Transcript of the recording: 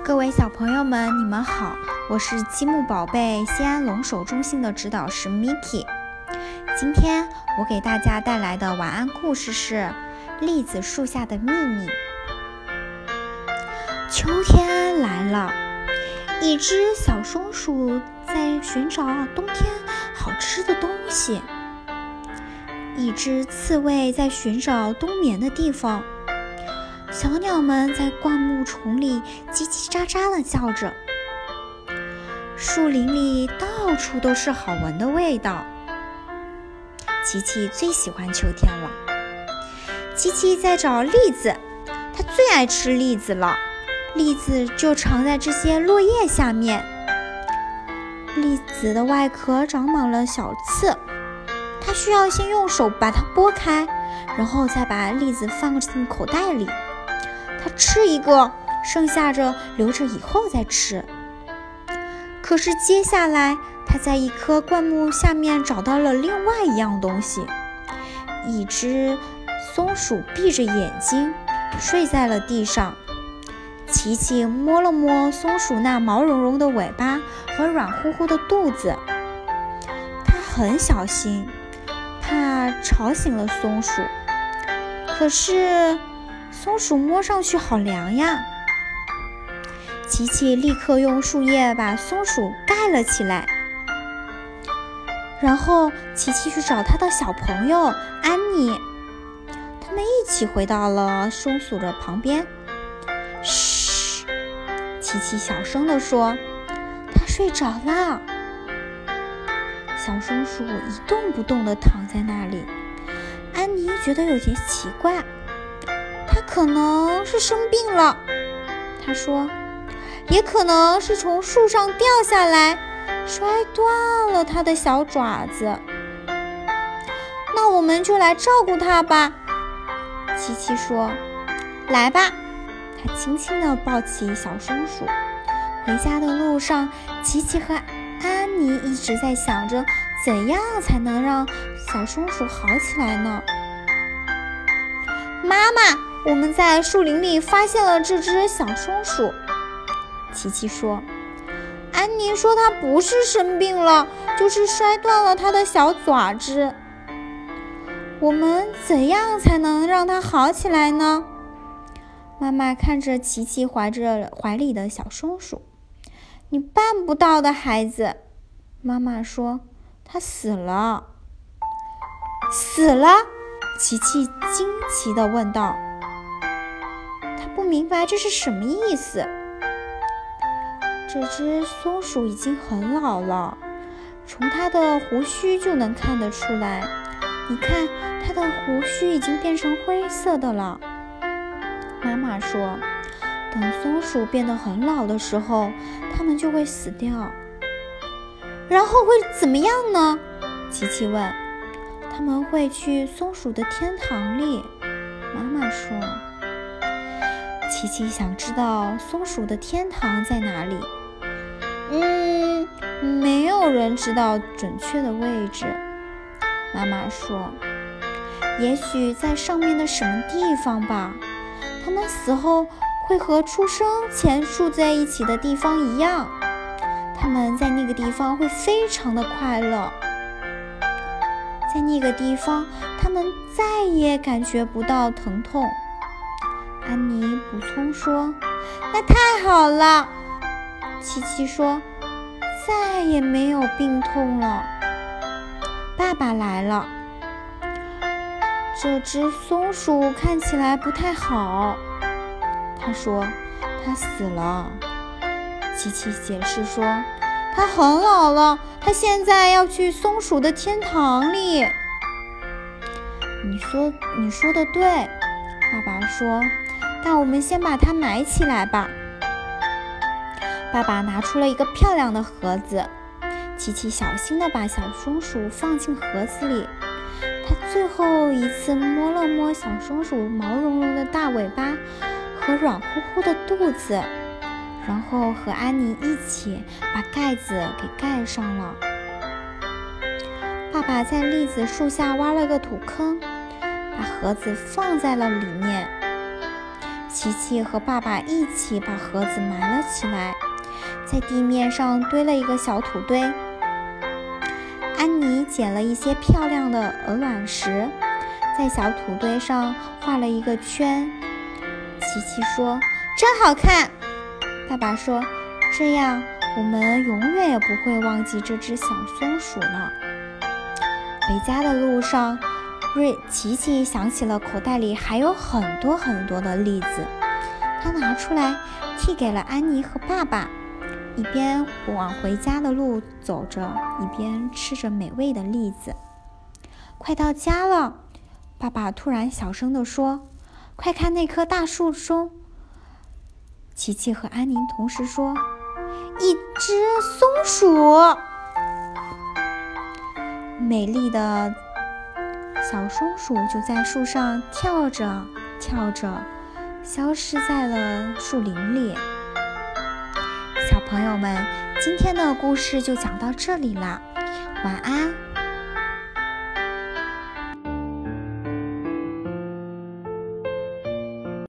各位小朋友们，你们好，我是积木宝贝西安龙首中心的指导师 Miki。今天我给大家带来的晚安故事是《栗子树下的秘密》。秋天来了，一只小松鼠在寻找冬天好吃的东西，一只刺猬在寻找冬眠的地方。小鸟们在灌木丛里叽叽喳喳地叫着，树林里到处都是好闻的味道。琪琪最喜欢秋天了。琪琪在找栗子，它最爱吃栗子了。栗子就藏在这些落叶下面。栗子的外壳长满了小刺，它需要先用手把它拨开，然后再把栗子放进口袋里。他吃一个，剩下着留着以后再吃。可是接下来，他在一棵灌木下面找到了另外一样东西——一只松鼠闭着眼睛睡在了地上。琪琪摸了摸松鼠那毛茸茸的尾巴和软乎乎的肚子，他很小心，怕吵醒了松鼠。可是。松鼠摸上去好凉呀！琪琪立刻用树叶把松鼠盖了起来，然后琪琪去找他的小朋友安妮，他们一起回到了松鼠的旁边。嘘，琪琪小声地说：“它睡着了。”小松鼠一动不动地躺在那里，安妮觉得有些奇怪。可能是生病了，他说，也可能是从树上掉下来，摔断了他的小爪子。那我们就来照顾他吧，琪琪说。来吧，他轻轻地抱起小松鼠。回家的路上，琪琪和安妮一直在想着，怎样才能让小松鼠好起来呢？妈妈。我们在树林里发现了这只小松鼠，琪琪说：“安妮说它不是生病了，就是摔断了它的小爪子。我们怎样才能让它好起来呢？”妈妈看着琪琪怀着怀里的小松鼠：“你办不到的，孩子。”妈妈说：“它死了，死了。”琪琪惊奇地问道。不明白这是什么意思。这只松鼠已经很老了，从它的胡须就能看得出来。你看，它的胡须已经变成灰色的了。妈妈说，等松鼠变得很老的时候，它们就会死掉。然后会怎么样呢？琪琪问。他们会去松鼠的天堂里。妈妈说。琪琪想知道松鼠的天堂在哪里。嗯，没有人知道准确的位置。妈妈说：“也许在上面的什么地方吧。他们死后会和出生前住在一起的地方一样。他们在那个地方会非常的快乐。在那个地方，他们再也感觉不到疼痛。”安妮补充说：“那太好了。”琪琪说：“再也没有病痛了。”爸爸来了。这只松鼠看起来不太好。他说：“它死了。”琪琪解释说：“它很老了，它现在要去松鼠的天堂里。”你说：“你说的对。”爸爸说。但我们先把它埋起来吧。爸爸拿出了一个漂亮的盒子，琪琪小心地把小松鼠放进盒子里。他最后一次摸了摸小松鼠毛茸茸的大尾巴和软乎乎的肚子，然后和安妮一起把盖子给盖上了。爸爸在栗子树下挖了个土坑，把盒子放在了里面。琪琪和爸爸一起把盒子埋了起来，在地面上堆了一个小土堆。安妮捡了一些漂亮的鹅卵石，在小土堆上画了一个圈。琪琪说：“真好看。”爸爸说：“这样我们永远也不会忘记这只小松鼠了。”回家的路上。瑞琪琪想起了口袋里还有很多很多的栗子，他拿出来递给了安妮和爸爸，一边往回家的路走着，一边吃着美味的栗子。快到家了，爸爸突然小声地说：“快看那棵大树中！”琪琪和安妮同时说：“一只松鼠，美丽的。”小松鼠就在树上跳着跳着，消失在了树林里。小朋友们，今天的故事就讲到这里啦，晚安。